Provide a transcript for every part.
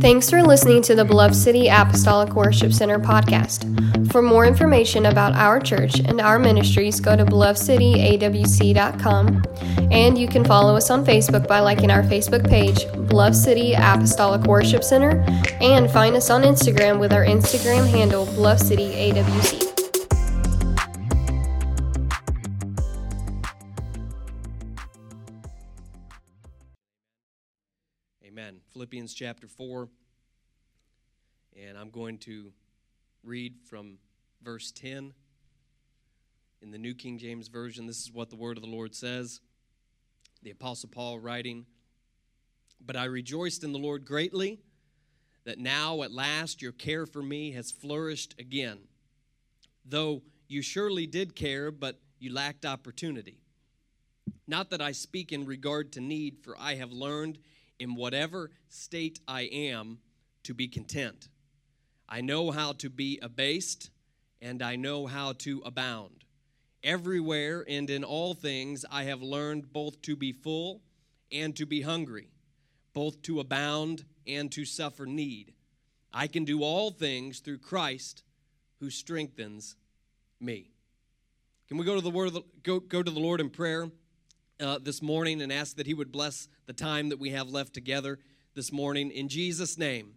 Thanks for listening to the Beloved City Apostolic Worship Center podcast. For more information about our church and our ministries, go to belovedcityawc.com. And you can follow us on Facebook by liking our Facebook page, Beloved City Apostolic Worship Center, and find us on Instagram with our Instagram handle, Beloved City AWC. Philippians chapter 4. And I'm going to read from verse 10 in the New King James Version. This is what the word of the Lord says. The Apostle Paul writing, But I rejoiced in the Lord greatly that now at last your care for me has flourished again. Though you surely did care, but you lacked opportunity. Not that I speak in regard to need, for I have learned in whatever state I am to be content. I know how to be abased, and I know how to abound. Everywhere and in all things I have learned both to be full and to be hungry, both to abound and to suffer need. I can do all things through Christ who strengthens me. Can we go to the word the, go, go to the Lord in prayer uh, this morning and ask that He would bless the time that we have left together this morning in Jesus' name.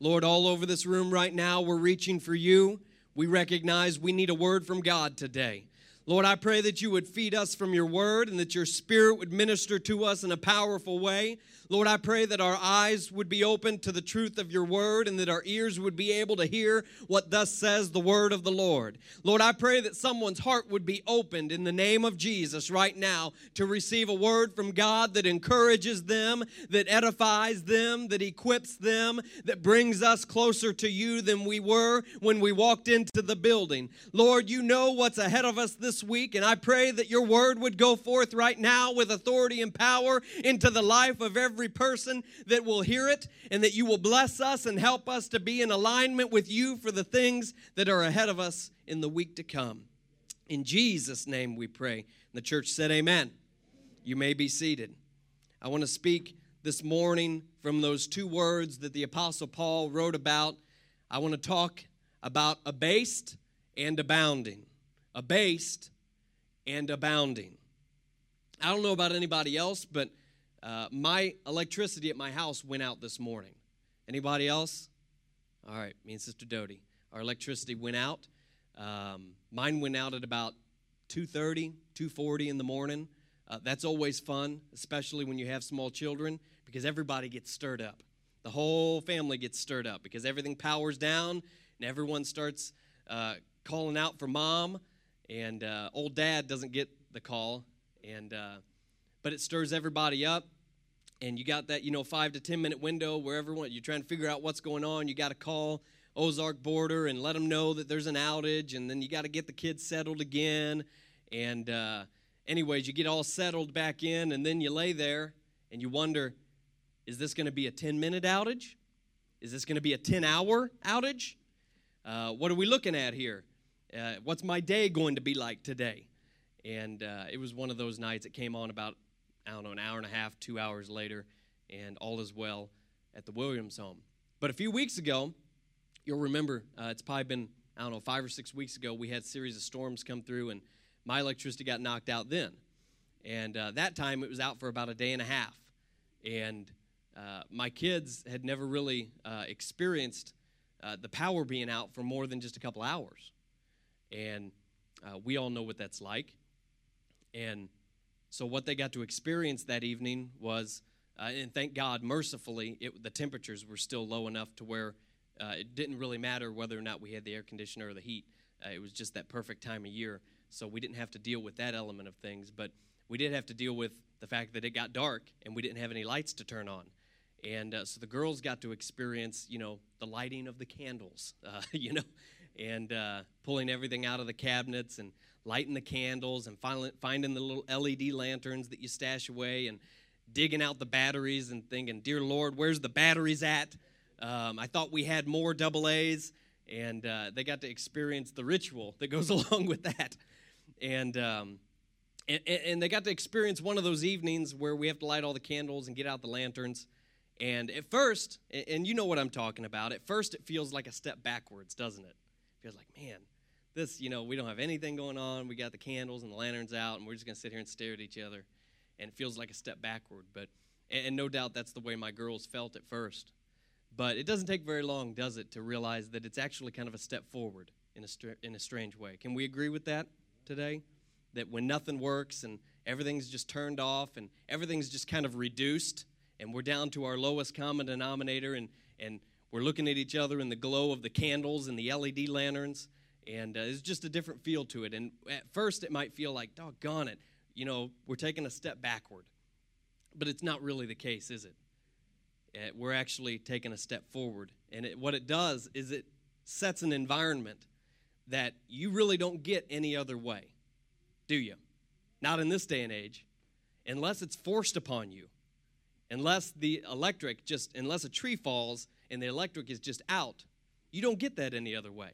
Lord, all over this room right now, we're reaching for you. We recognize we need a word from God today. Lord, I pray that you would feed us from your word and that your spirit would minister to us in a powerful way. Lord, I pray that our eyes would be open to the truth of your word and that our ears would be able to hear what thus says the word of the Lord. Lord, I pray that someone's heart would be opened in the name of Jesus right now to receive a word from God that encourages them, that edifies them, that equips them, that brings us closer to you than we were when we walked into the building. Lord, you know what's ahead of us this week, and I pray that your word would go forth right now with authority and power into the life of every every person that will hear it, and that you will bless us and help us to be in alignment with you for the things that are ahead of us in the week to come. In Jesus' name we pray. And the church said, Amen. You may be seated. I want to speak this morning from those two words that the Apostle Paul wrote about. I want to talk about abased and abounding. Abased and abounding. I don't know about anybody else, but uh, my electricity at my house went out this morning. Anybody else? All right, me and Sister Doty. Our electricity went out. Um, mine went out at about 2.30, 2.40 in the morning. Uh, that's always fun, especially when you have small children, because everybody gets stirred up. The whole family gets stirred up because everything powers down and everyone starts uh, calling out for mom, and uh, old dad doesn't get the call, and uh, but it stirs everybody up. And you got that you know five to ten minute window where everyone you're trying to figure out what's going on. You got to call Ozark Border and let them know that there's an outage and then you got to get the kids settled again. And uh, anyways you get all settled back in and then you lay there and you wonder is this going to be a 10 minute outage? Is this going to be a 10 hour outage? Uh, what are we looking at here? Uh, what's my day going to be like today? And uh, it was one of those nights it came on about I don't know, an hour and a half, two hours later, and all is well at the Williams home. But a few weeks ago, you'll remember, uh, it's probably been, I don't know, five or six weeks ago, we had a series of storms come through, and my electricity got knocked out then. And uh, that time it was out for about a day and a half. And uh, my kids had never really uh, experienced uh, the power being out for more than just a couple hours. And uh, we all know what that's like. And so, what they got to experience that evening was, uh, and thank God, mercifully, it, the temperatures were still low enough to where uh, it didn't really matter whether or not we had the air conditioner or the heat. Uh, it was just that perfect time of year. So, we didn't have to deal with that element of things. But we did have to deal with the fact that it got dark and we didn't have any lights to turn on. And uh, so the girls got to experience, you know, the lighting of the candles, uh, you know, and uh, pulling everything out of the cabinets and lighting the candles and finding the little LED lanterns that you stash away and digging out the batteries and thinking, Dear Lord, where's the batteries at? Um, I thought we had more double A's, and uh, they got to experience the ritual that goes along with that. And, um, and, and they got to experience one of those evenings where we have to light all the candles and get out the lanterns. And at first, and you know what I'm talking about, at first it feels like a step backwards, doesn't it? It feels like, man, this, you know, we don't have anything going on. We got the candles and the lanterns out, and we're just going to sit here and stare at each other. And it feels like a step backward. But, and no doubt that's the way my girls felt at first. But it doesn't take very long, does it, to realize that it's actually kind of a step forward in a, str- in a strange way. Can we agree with that today? That when nothing works and everything's just turned off and everything's just kind of reduced and we're down to our lowest common denominator and, and we're looking at each other in the glow of the candles and the LED lanterns and uh, it's just a different feel to it. And at first, it might feel like, doggone it, you know, we're taking a step backward. But it's not really the case, is it? Uh, we're actually taking a step forward. And it, what it does is it sets an environment that you really don't get any other way, do you? Not in this day and age, unless it's forced upon you. Unless the electric just, unless a tree falls and the electric is just out, you don't get that any other way.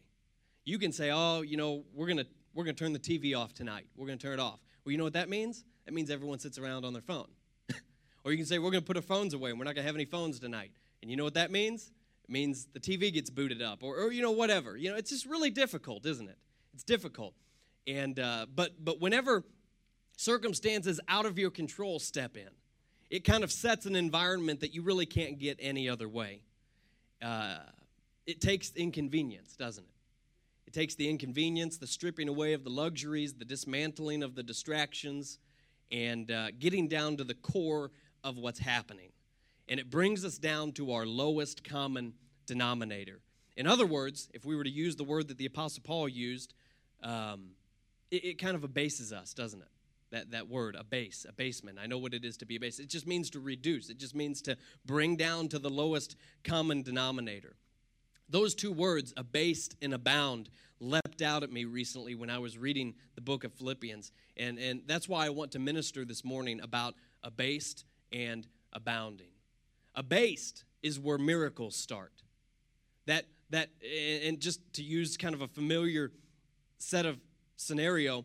You can say, "Oh, you know, we're going to we're going to turn the TV off tonight. We're going to turn it off." Well, you know what that means? That means everyone sits around on their phone. or you can say, "We're going to put our phones away and we're not going to have any phones tonight." And you know what that means? It means the TV gets booted up or, or you know whatever. You know, it's just really difficult, isn't it? It's difficult. And uh, but but whenever circumstances out of your control step in, it kind of sets an environment that you really can't get any other way. Uh, it takes inconvenience, doesn't it? It takes the inconvenience, the stripping away of the luxuries, the dismantling of the distractions, and uh, getting down to the core of what's happening. And it brings us down to our lowest common denominator. In other words, if we were to use the word that the Apostle Paul used, um, it, it kind of abases us, doesn't it? that, that word, abase, abasement. I know what it is to be abased. It just means to reduce, it just means to bring down to the lowest common denominator. Those two words, abased and abound, leapt out at me recently when I was reading the book of Philippians. And, and that's why I want to minister this morning about abased and abounding. Abased is where miracles start. That, that, and just to use kind of a familiar set of scenario,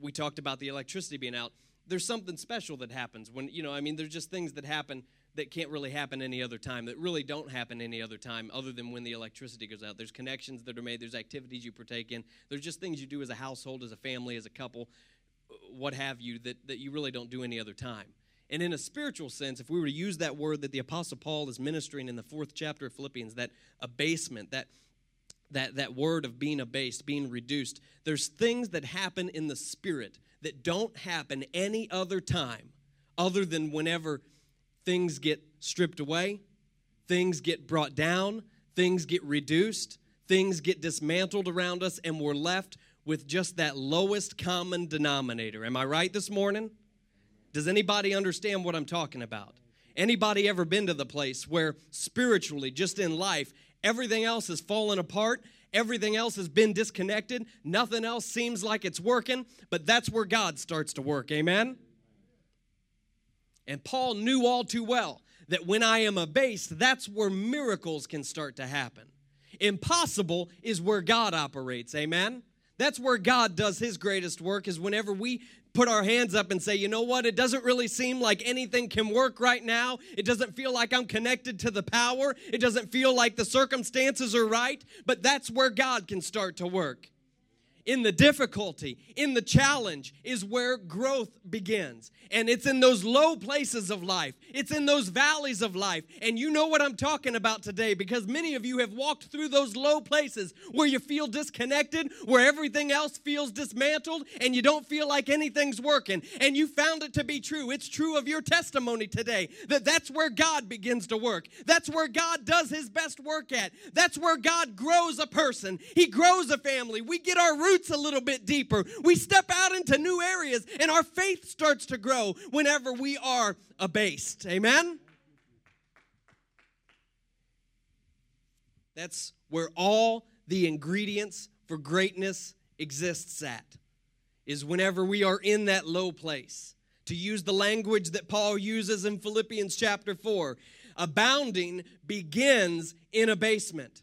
we talked about the electricity being out. There's something special that happens when, you know, I mean, there's just things that happen that can't really happen any other time, that really don't happen any other time other than when the electricity goes out. There's connections that are made, there's activities you partake in, there's just things you do as a household, as a family, as a couple, uh, what have you, that, that you really don't do any other time. And in a spiritual sense, if we were to use that word that the Apostle Paul is ministering in the fourth chapter of Philippians, that abasement, that that, that word of being abased, being reduced, there's things that happen in the spirit that don't happen any other time other than whenever things get stripped away, things get brought down, things get reduced, things get dismantled around us, and we're left with just that lowest common denominator. Am I right this morning? Does anybody understand what I'm talking about? Anybody ever been to the place where spiritually, just in life, everything else has fallen apart Everything else has been disconnected. Nothing else seems like it's working, but that's where God starts to work. Amen? And Paul knew all too well that when I am abased, that's where miracles can start to happen. Impossible is where God operates. Amen? That's where God does his greatest work, is whenever we put our hands up and say, you know what, it doesn't really seem like anything can work right now. It doesn't feel like I'm connected to the power. It doesn't feel like the circumstances are right, but that's where God can start to work in the difficulty, in the challenge, is where growth begins. And it's in those low places of life, it's in those valleys of life. And you know what I'm talking about today because many of you have walked through those low places where you feel disconnected, where everything else feels dismantled, and you don't feel like anything's working. And you found it to be true. It's true of your testimony today that that's where God begins to work. That's where God does his best work at. That's where God grows a person, He grows a family. We get our roots roots a little bit deeper. We step out into new areas, and our faith starts to grow whenever we are abased. Amen? That's where all the ingredients for greatness exists at, is whenever we are in that low place. To use the language that Paul uses in Philippians chapter 4, abounding begins in abasement.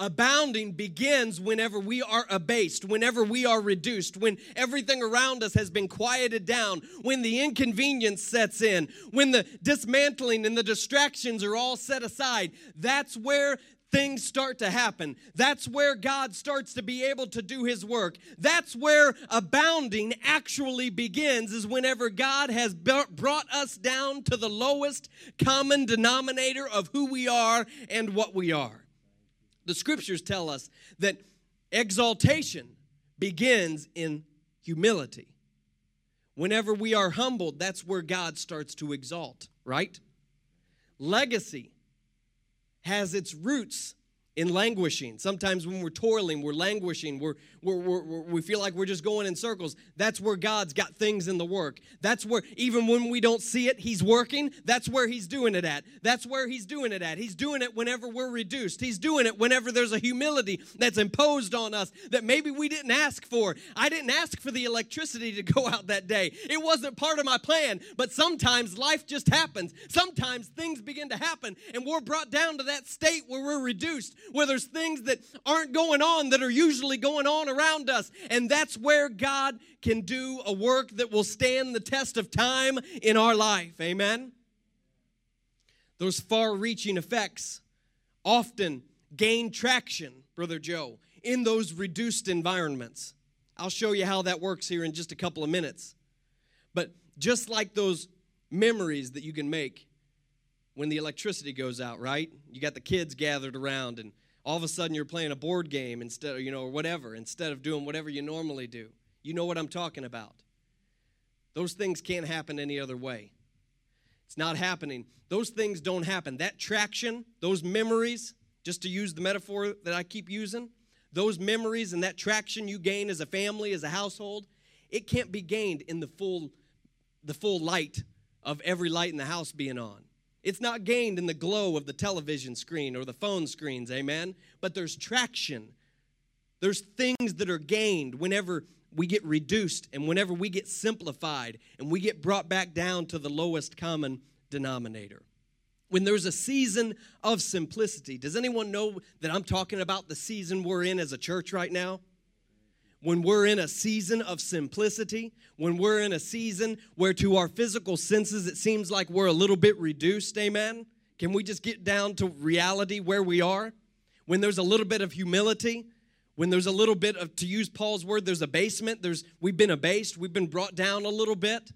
Abounding begins whenever we are abased, whenever we are reduced, when everything around us has been quieted down, when the inconvenience sets in, when the dismantling and the distractions are all set aside. That's where things start to happen. That's where God starts to be able to do his work. That's where abounding actually begins, is whenever God has brought us down to the lowest common denominator of who we are and what we are. The scriptures tell us that exaltation begins in humility. Whenever we are humbled, that's where God starts to exalt, right? Legacy has its roots in languishing. Sometimes when we're toiling, we're languishing, we're, we're, we're, we feel like we're just going in circles. That's where God's got things in the work. That's where, even when we don't see it, He's working. That's where He's doing it at. That's where He's doing it at. He's doing it whenever we're reduced. He's doing it whenever there's a humility that's imposed on us that maybe we didn't ask for. I didn't ask for the electricity to go out that day, it wasn't part of my plan. But sometimes life just happens. Sometimes things begin to happen, and we're brought down to that state where we're reduced where there's things that aren't going on that are usually going on around us. And that's where God can do a work that will stand the test of time in our life. Amen? Those far reaching effects often gain traction, Brother Joe, in those reduced environments. I'll show you how that works here in just a couple of minutes. But just like those memories that you can make when the electricity goes out, right? You got the kids gathered around and all of a sudden you're playing a board game instead of, you know, or whatever, instead of doing whatever you normally do. You know what I'm talking about. Those things can't happen any other way. It's not happening. Those things don't happen. That traction, those memories, just to use the metaphor that I keep using, those memories and that traction you gain as a family, as a household, it can't be gained in the full the full light of every light in the house being on. It's not gained in the glow of the television screen or the phone screens, amen? But there's traction. There's things that are gained whenever we get reduced and whenever we get simplified and we get brought back down to the lowest common denominator. When there's a season of simplicity, does anyone know that I'm talking about the season we're in as a church right now? When we're in a season of simplicity, when we're in a season where to our physical senses it seems like we're a little bit reduced, amen? Can we just get down to reality where we are? When there's a little bit of humility, when there's a little bit of to use Paul's word, there's abasement, there's we've been abased, we've been brought down a little bit,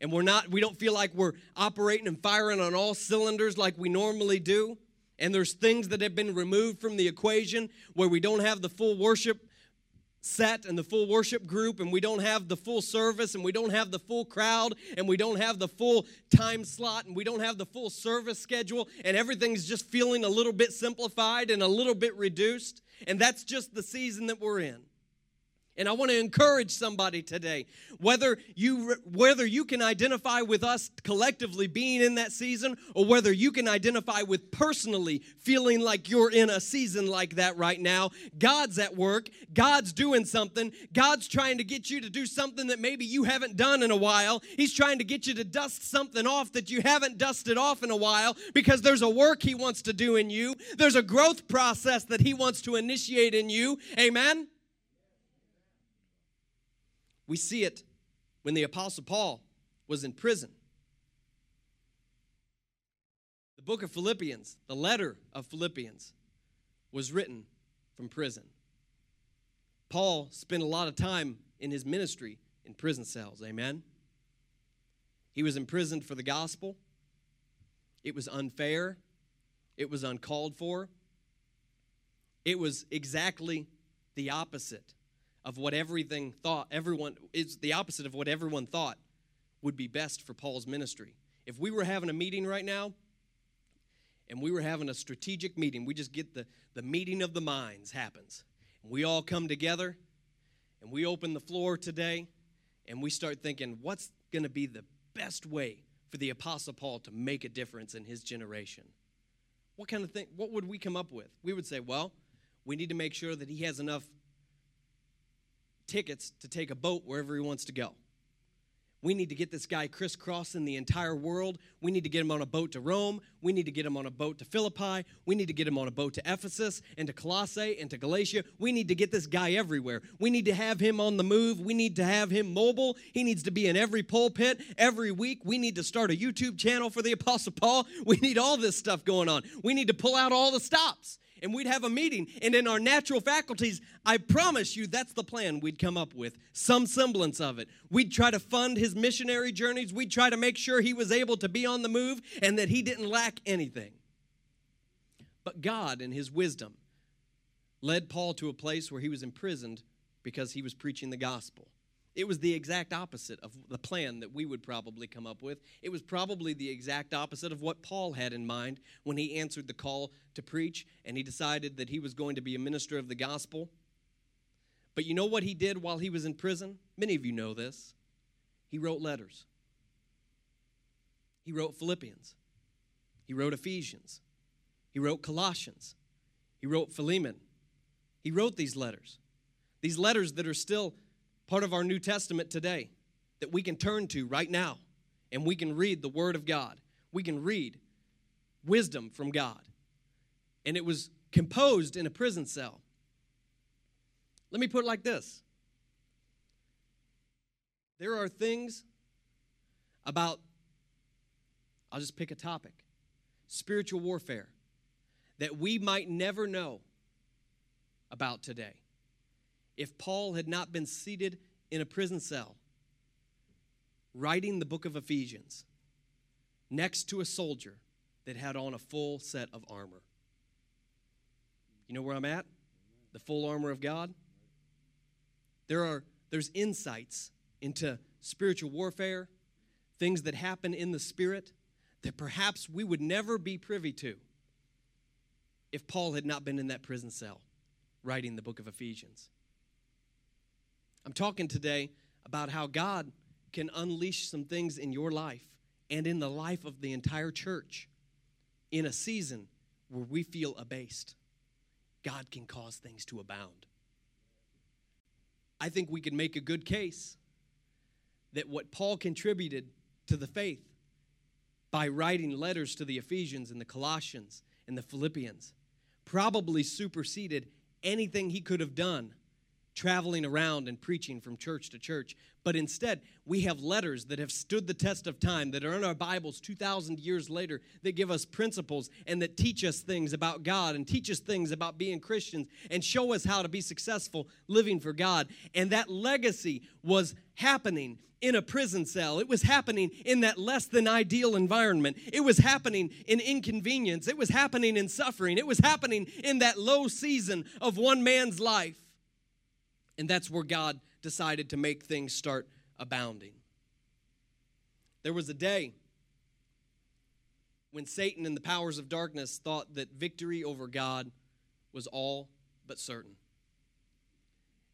and we're not we don't feel like we're operating and firing on all cylinders like we normally do. And there's things that have been removed from the equation where we don't have the full worship set and the full worship group and we don't have the full service and we don't have the full crowd and we don't have the full time slot and we don't have the full service schedule and everything's just feeling a little bit simplified and a little bit reduced and that's just the season that we're in and I want to encourage somebody today, whether you whether you can identify with us collectively being in that season or whether you can identify with personally feeling like you're in a season like that right now, God's at work, God's doing something, God's trying to get you to do something that maybe you haven't done in a while. He's trying to get you to dust something off that you haven't dusted off in a while because there's a work he wants to do in you. There's a growth process that he wants to initiate in you. Amen. We see it when the Apostle Paul was in prison. The book of Philippians, the letter of Philippians, was written from prison. Paul spent a lot of time in his ministry in prison cells. Amen. He was imprisoned for the gospel. It was unfair. It was uncalled for. It was exactly the opposite of what everything thought, everyone is the opposite of what everyone thought would be best for Paul's ministry. If we were having a meeting right now, and we were having a strategic meeting, we just get the, the meeting of the minds happens. And we all come together and we open the floor today and we start thinking, what's going to be the best way for the Apostle Paul to make a difference in his generation? What kind of thing, what would we come up with? We would say, well, we need to make sure that he has enough tickets to take a boat wherever he wants to go. We need to get this guy crisscrossing the entire world. We need to get him on a boat to Rome. We need to get him on a boat to Philippi. We need to get him on a boat to Ephesus and to Colossae and to Galatia. We need to get this guy everywhere. We need to have him on the move. We need to have him mobile. He needs to be in every pulpit every week. We need to start a YouTube channel for the Apostle Paul. We need all this stuff going on. We need to pull out all the stops and we'd have a meeting. And in our natural faculties, I promise you that's the plan we'd come up with, some semblance of it. We'd try to fund his missionary journeys, we'd try to make sure he was able to be on the move and that he didn't lack anything. But God, in his wisdom, led Paul to a place where he was imprisoned because he was preaching the gospel. It was the exact opposite of the plan that we would probably come up with. It was probably the exact opposite of what Paul had in mind when he answered the call to preach and he decided that he was going to be a minister of the gospel. But you know what he did while he was in prison? Many of you know this. He wrote letters. He wrote Philippians. He wrote Ephesians. He wrote Colossians. He wrote Philemon. He wrote these letters. These letters that are still part of our New Testament today that we can turn to right now and we can read the Word of God. We can read wisdom from God. And it was composed in a prison cell. Let me put it like this there are things about, I'll just pick a topic spiritual warfare that we might never know about today if Paul had not been seated in a prison cell writing the book of Ephesians next to a soldier that had on a full set of armor. You know where I'm at? The full armor of God. There are there's insights into spiritual warfare, things that happen in the spirit that perhaps we would never be privy to if Paul had not been in that prison cell writing the book of Ephesians. I'm talking today about how God can unleash some things in your life and in the life of the entire church in a season where we feel abased. God can cause things to abound. I think we can make a good case that what Paul contributed to the faith by writing letters to the Ephesians and the Colossians and the Philippians probably superseded anything he could have done traveling around and preaching from church to church. But instead, we have letters that have stood the test of time, that are in our Bibles 2,000 years later, that give us principles and that teach us things about God and teach us things about being Christians and show us how to be successful living for God. And that legacy was happening in a prison cell. It was happening in that less than ideal environment. It was happening in inconvenience. It was happening in suffering. It was happening in that low season of one man's life. And that's where God decided to make things start abounding. There was a day when Satan and the powers of darkness thought that victory over God was all but certain.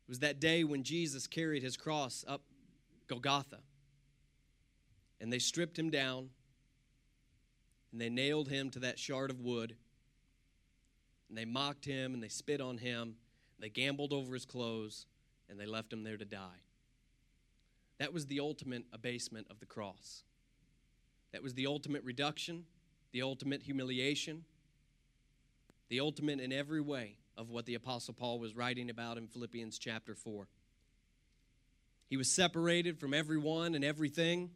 It was that day when Jesus carried his cross up Golgotha. And they stripped him down and they nailed him to that shard of wood. And they mocked him and they spit on him. and They gambled over his clothes and they left him there to die. That was the ultimate abasement of the cross. That was the ultimate reduction, the ultimate humiliation, the ultimate in every way of what the Apostle Paul was writing about in Philippians chapter 4. He was separated from everyone and everything.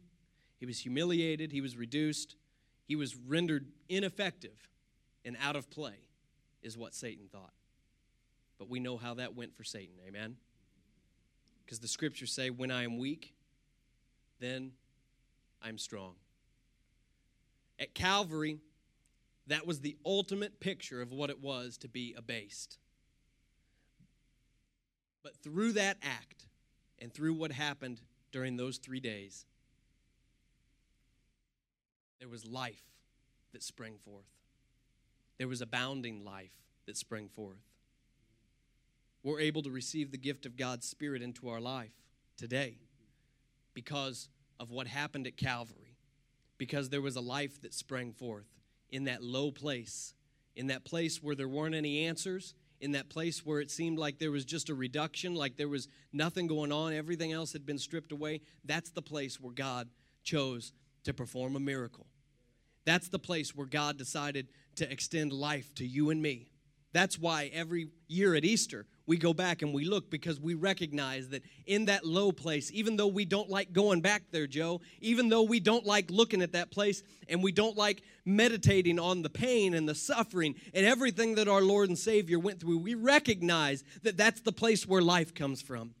He was humiliated. He was reduced. He was rendered ineffective and out of play, is what Satan thought. But we know how that went for Satan. Amen? Because the scriptures say, when I am weak, then I'm strong. At Calvary, that was the ultimate picture of what it was to be abased. But through that act and through what happened during those three days, there was life that sprang forth. There was abounding life that sprang forth we're able to receive the gift of God's Spirit into our life today because of what happened at Calvary, because there was a life that sprang forth in that low place, in that place where there weren't any answers, in that place where it seemed like there was just a reduction, like there was nothing going on, everything else had been stripped away, that's the place where God chose to perform a miracle. That's the place where God decided to extend life to you and me. That's why every year at Easter, we go back and we look because we recognize that in that low place, even though we don't like going back there, Joe, even though we don't like looking at that place and we don't like meditating on the pain and the suffering and everything that our Lord and Savior went through, we recognize that that's the place where life comes from.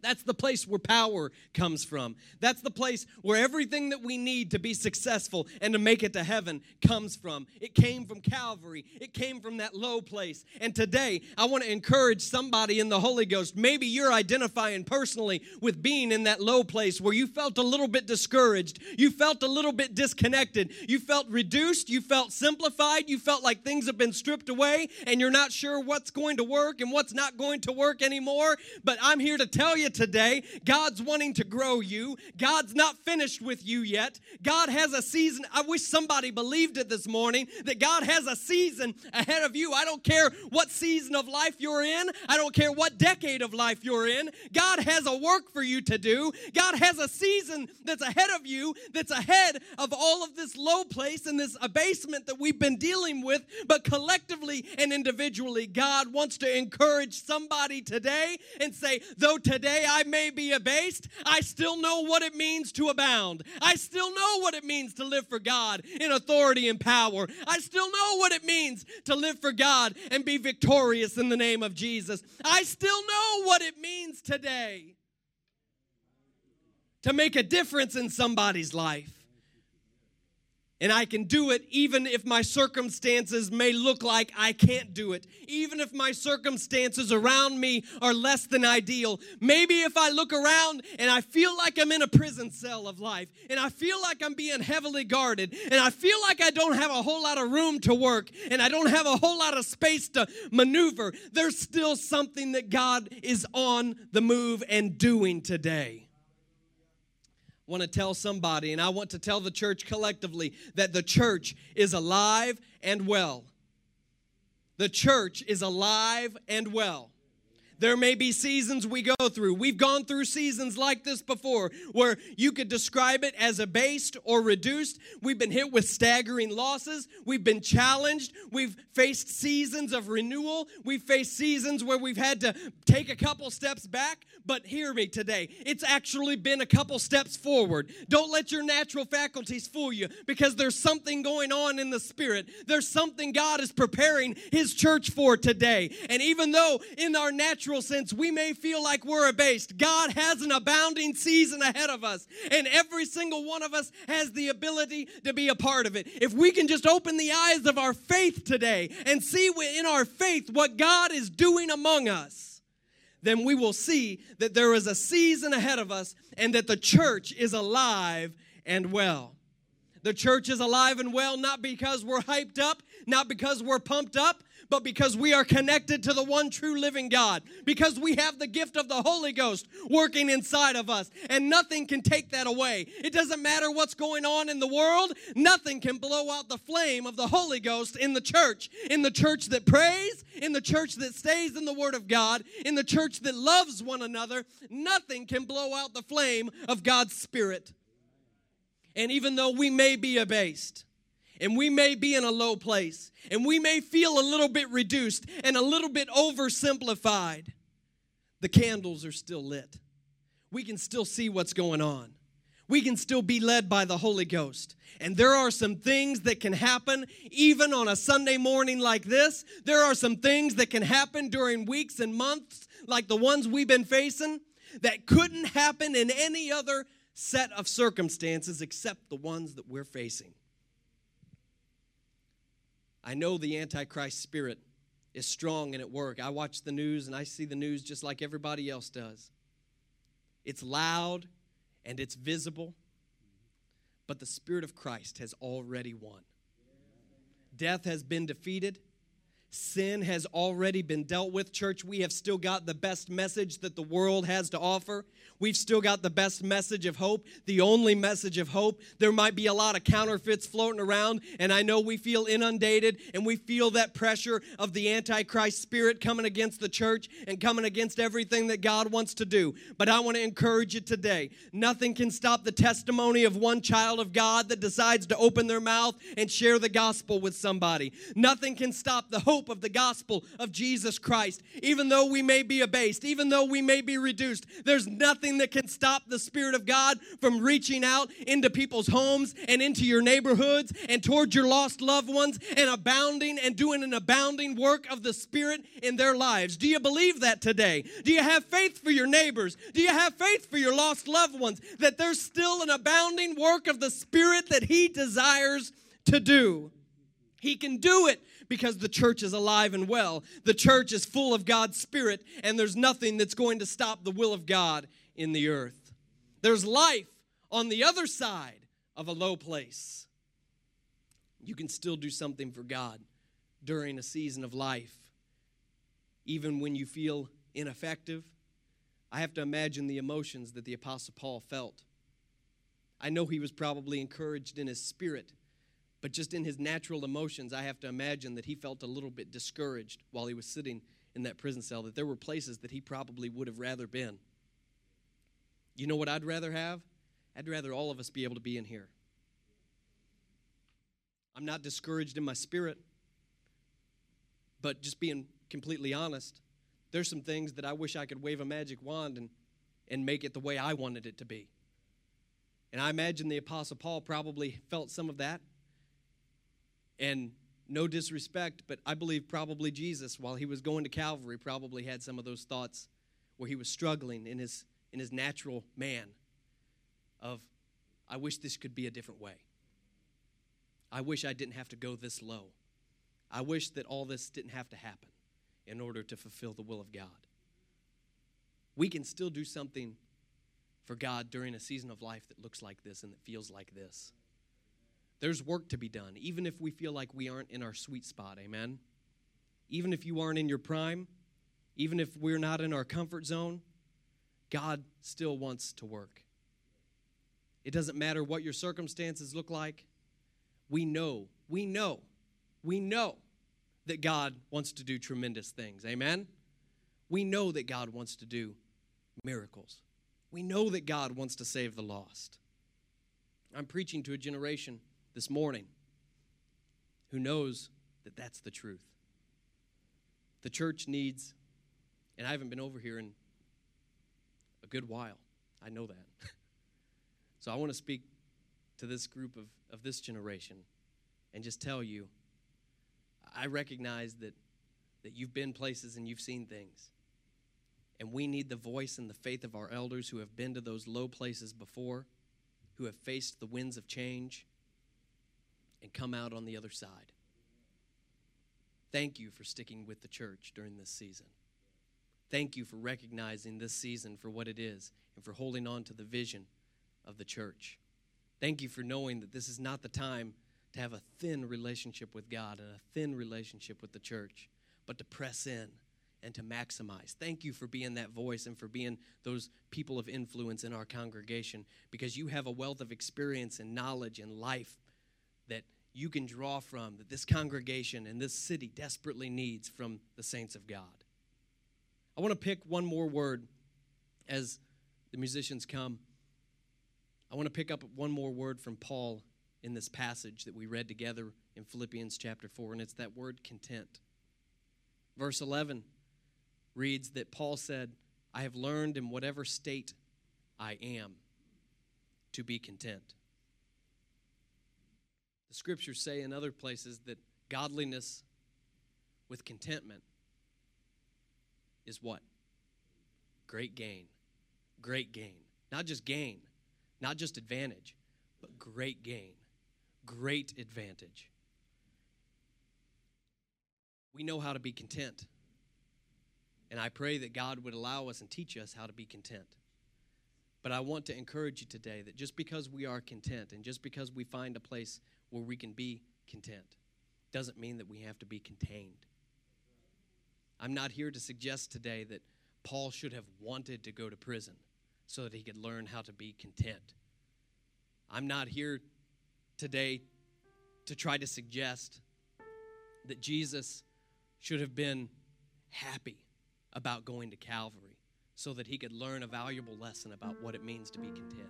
That's the place where power comes from. That's the place where everything that we need to be successful and to make it to heaven comes from. It came from Calvary, it came from that low place. And today, I want to encourage somebody in the Holy Ghost. Maybe you're identifying personally with being in that low place where you felt a little bit discouraged, you felt a little bit disconnected, you felt reduced, you felt simplified, you felt like things have been stripped away, and you're not sure what's going to work and what's not going to work anymore. But I'm here to tell you today. God's wanting to grow you. God's not finished with you yet. God has a season. I wish somebody believed it this morning that God has a season ahead of you. I don't care what season of life you're in, I don't care what decade of life you're in. God has a work for you to do. God has a season that's ahead of you, that's ahead of all of this low place and this abasement that we've been dealing with. But collectively and individually, God wants to encourage somebody today and say, though today I may be abased, I still know what it means to abound. I still know what it means to live for God in authority and power. I still know what it means to live for God and be victorious in the name of Jesus. I still know what it means today to make a difference in somebody's life. And I can do it even if my circumstances may look like I can't do it. Even if my circumstances around me are less than ideal. Maybe if I look around and I feel like I'm in a prison cell of life and I feel like I'm being heavily guarded and I feel like I don't have a whole lot of room to work and I don't have a whole lot of space to maneuver, there's still something that God is on the move and doing today want to tell somebody, and I want to tell the church collectively, that the church is alive and well. The church is alive and well. There may be seasons we go through. We've gone through seasons like this before where you could describe it as abased or reduced. We've been hit with staggering losses. We've been challenged. We've faced seasons of renewal. We've faced seasons where we've had to take a couple steps back. But hear me today, it's actually been a couple steps forward. Don't let your natural faculties fool you because there's something going on in the spirit. There's something God is preparing His church for today. And even though in our natural natural sense, we may feel like we're abased. God has an abounding season ahead of us, and every single one of us has the ability to be a part of it. If we can just open the eyes of our faith today and see in our faith what God is doing among us, then we will see that there is a season ahead of us and that the church is alive and well. The church is alive and well not because we're hyped up, not because we're pumped up, but because we are connected to the one true living God, because we have the gift of the Holy Ghost working inside of us, and nothing can take that away. It doesn't matter what's going on in the world, nothing can blow out the flame of the Holy Ghost in the church, in the church that prays, in the church that stays in the Word of God, in the church that loves one another. Nothing can blow out the flame of God's Spirit. And even though we may be abased, and we may be in a low place, and we may feel a little bit reduced and a little bit oversimplified, the candles are still lit. We can still see what's going on. We can still be led by the Holy Ghost. And there are some things that can happen even on a Sunday morning like this. There are some things that can happen during weeks and months like the ones we've been facing that couldn't happen in any other set of circumstances except the ones that we're facing. I know the Antichrist spirit is strong and at work. I watch the news and I see the news just like everybody else does. It's loud and it's visible, but the Spirit of Christ has already won. Death has been defeated, sin has already been dealt with, church. We have still got the best message that the world has to offer. We've still got the best message of hope, the only message of hope. There might be a lot of counterfeits floating around, and I know we feel inundated and we feel that pressure of the Antichrist spirit coming against the church and coming against everything that God wants to do. But I want to encourage you today nothing can stop the testimony of one child of God that decides to open their mouth and share the gospel with somebody. Nothing can stop the hope of the gospel of Jesus Christ. Even though we may be abased, even though we may be reduced, there's nothing that can stop the Spirit of God from reaching out into people's homes and into your neighborhoods and towards your lost loved ones and abounding and doing an abounding work of the Spirit in their lives. Do you believe that today? Do you have faith for your neighbors? Do you have faith for your lost loved ones that there's still an abounding work of the Spirit that He desires to do? He can do it because the church is alive and well. The church is full of God's Spirit, and there's nothing that's going to stop the will of God in the earth. There's life on the other side of a low place. You can still do something for God during a season of life, even when you feel ineffective. I have to imagine the emotions that the Apostle Paul felt. I know he was probably encouraged in his spirit but just in his natural emotions, I have to imagine that he felt a little bit discouraged while he was sitting in that prison cell, that there were places that he probably would have rather been. You know what I'd rather have? I'd rather all of us be able to be in here. I'm not discouraged in my spirit, but just being completely honest, there's some things that I wish I could wave a magic wand and, and make it the way I wanted it to be. And I imagine the Apostle Paul probably felt some of that. And no disrespect, but I believe probably Jesus, while he was going to Calvary, probably had some of those thoughts where he was struggling in his, in his natural man of, I wish this could be a different way. I wish I didn't have to go this low. I wish that all this didn't have to happen in order to fulfill the will of God. We can still do something for God during a season of life that looks like this and that feels like this. There's work to be done, even if we feel like we aren't in our sweet spot. Amen. Even if you aren't in your prime, even if we're not in our comfort zone, God still wants to work. It doesn't matter what your circumstances look like. We know, we know, we know that God wants to do tremendous things. Amen? We know that God wants to do miracles. We know that God wants to save the lost. I'm preaching to a generation this morning who knows that that's the truth. The church needs, and I haven't been over here in a good while. I know that. so I want to speak to this group of, of this generation and just tell you I recognize that, that you've been places and you've seen things. And we need the voice and the faith of our elders who have been to those low places before, who have faced the winds of change, and come out on the other side. Thank you for sticking with the church during this season. Thank you for recognizing this season for what it is and for holding on to the vision of the church. Thank you for knowing that this is not the time to have a thin relationship with God and a thin relationship with the church, but to press in and to maximize. Thank you for being that voice and for being those people of influence in our congregation because you have a wealth of experience and knowledge and life that you can draw from that this congregation and this city desperately needs from the saints of God. I want to pick one more word as the musicians come. I want to pick up one more word from Paul in this passage that we read together in Philippians chapter 4, and it's that word content. Verse 11 reads that Paul said, I have learned in whatever state I am to be content. The scriptures say in other places that godliness with contentment is what? Great gain. Great gain. Not just gain, not just advantage, but great gain. Great advantage. We know how to be content. And I pray that God would allow us and teach us how to be content. But I want to encourage you today that just because we are content and just because we find a place where we can be content. Doesn't mean that we have to be contained. I'm not here to suggest today that Paul should have wanted to go to prison so that he could learn how to be content. I'm not here today to try to suggest that Jesus should have been happy about going to Calvary so that he could learn a valuable lesson about what it means to be content.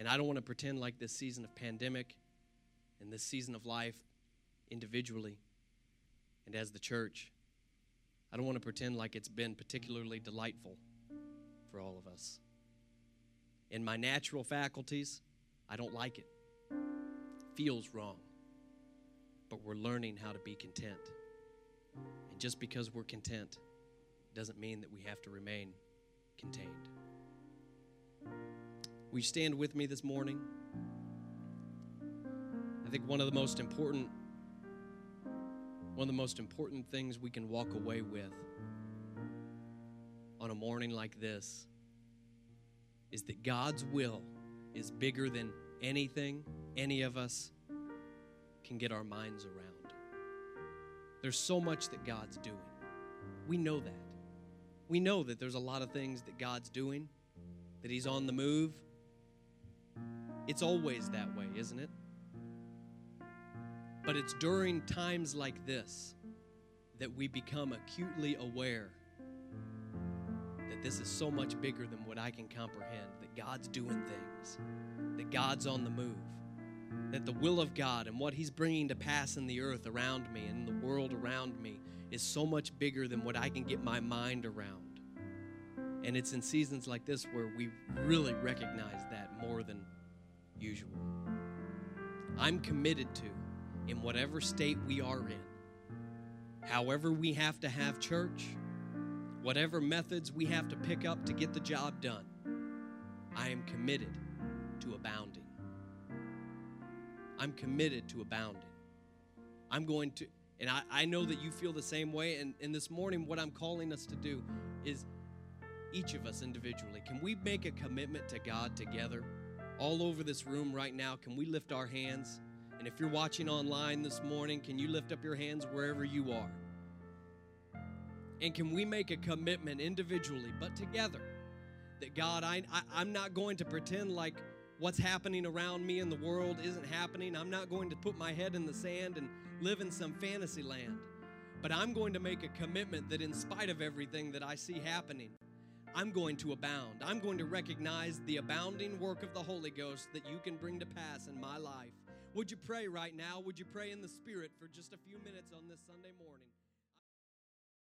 And I don't want to pretend like this season of pandemic and this season of life individually and as the church, I don't want to pretend like it's been particularly delightful for all of us. In my natural faculties, I don't like it. Feels wrong. But we're learning how to be content. And just because we're content doesn't mean that we have to remain contained. Will you stand with me this morning? I think one of the most important one of the most important things we can walk away with on a morning like this is that God's will is bigger than anything any of us can get our minds around. There's so much that God's doing. We know that. We know that there's a lot of things that God's doing, that He's on the move. It's always that way, isn't it? But it's during times like this that we become acutely aware that this is so much bigger than what I can comprehend, that God's doing things, that God's on the move, that the will of God and what He's bringing to pass in the earth around me and the world around me is so much bigger than what I can get my mind around. And it's in seasons like this where we really recognize that more than usual. I'm committed to in whatever state we are in. However, we have to have church, whatever methods we have to pick up to get the job done, I am committed to abounding. I'm committed to abounding. I'm going to, and I, I know that you feel the same way. And, and this morning, what I'm calling us to do is each of us individually, can we make a commitment to God together? All over this room right now, can we lift our hands? And if you're watching online this morning, can you lift up your hands wherever you are? And can we make a commitment individually, but together, that God, I, I, am not going to pretend like what's happening around me in the world isn't happening. I'm not going to put my head in the sand and live in some fantasy land. But I'm going to make a commitment that, in spite of everything that I see happening, I'm going to abound. I'm going to recognize the abounding work of the Holy Ghost that you can bring to pass in my life. Would you pray right now? Would you pray in the Spirit for just a few minutes on this Sunday morning?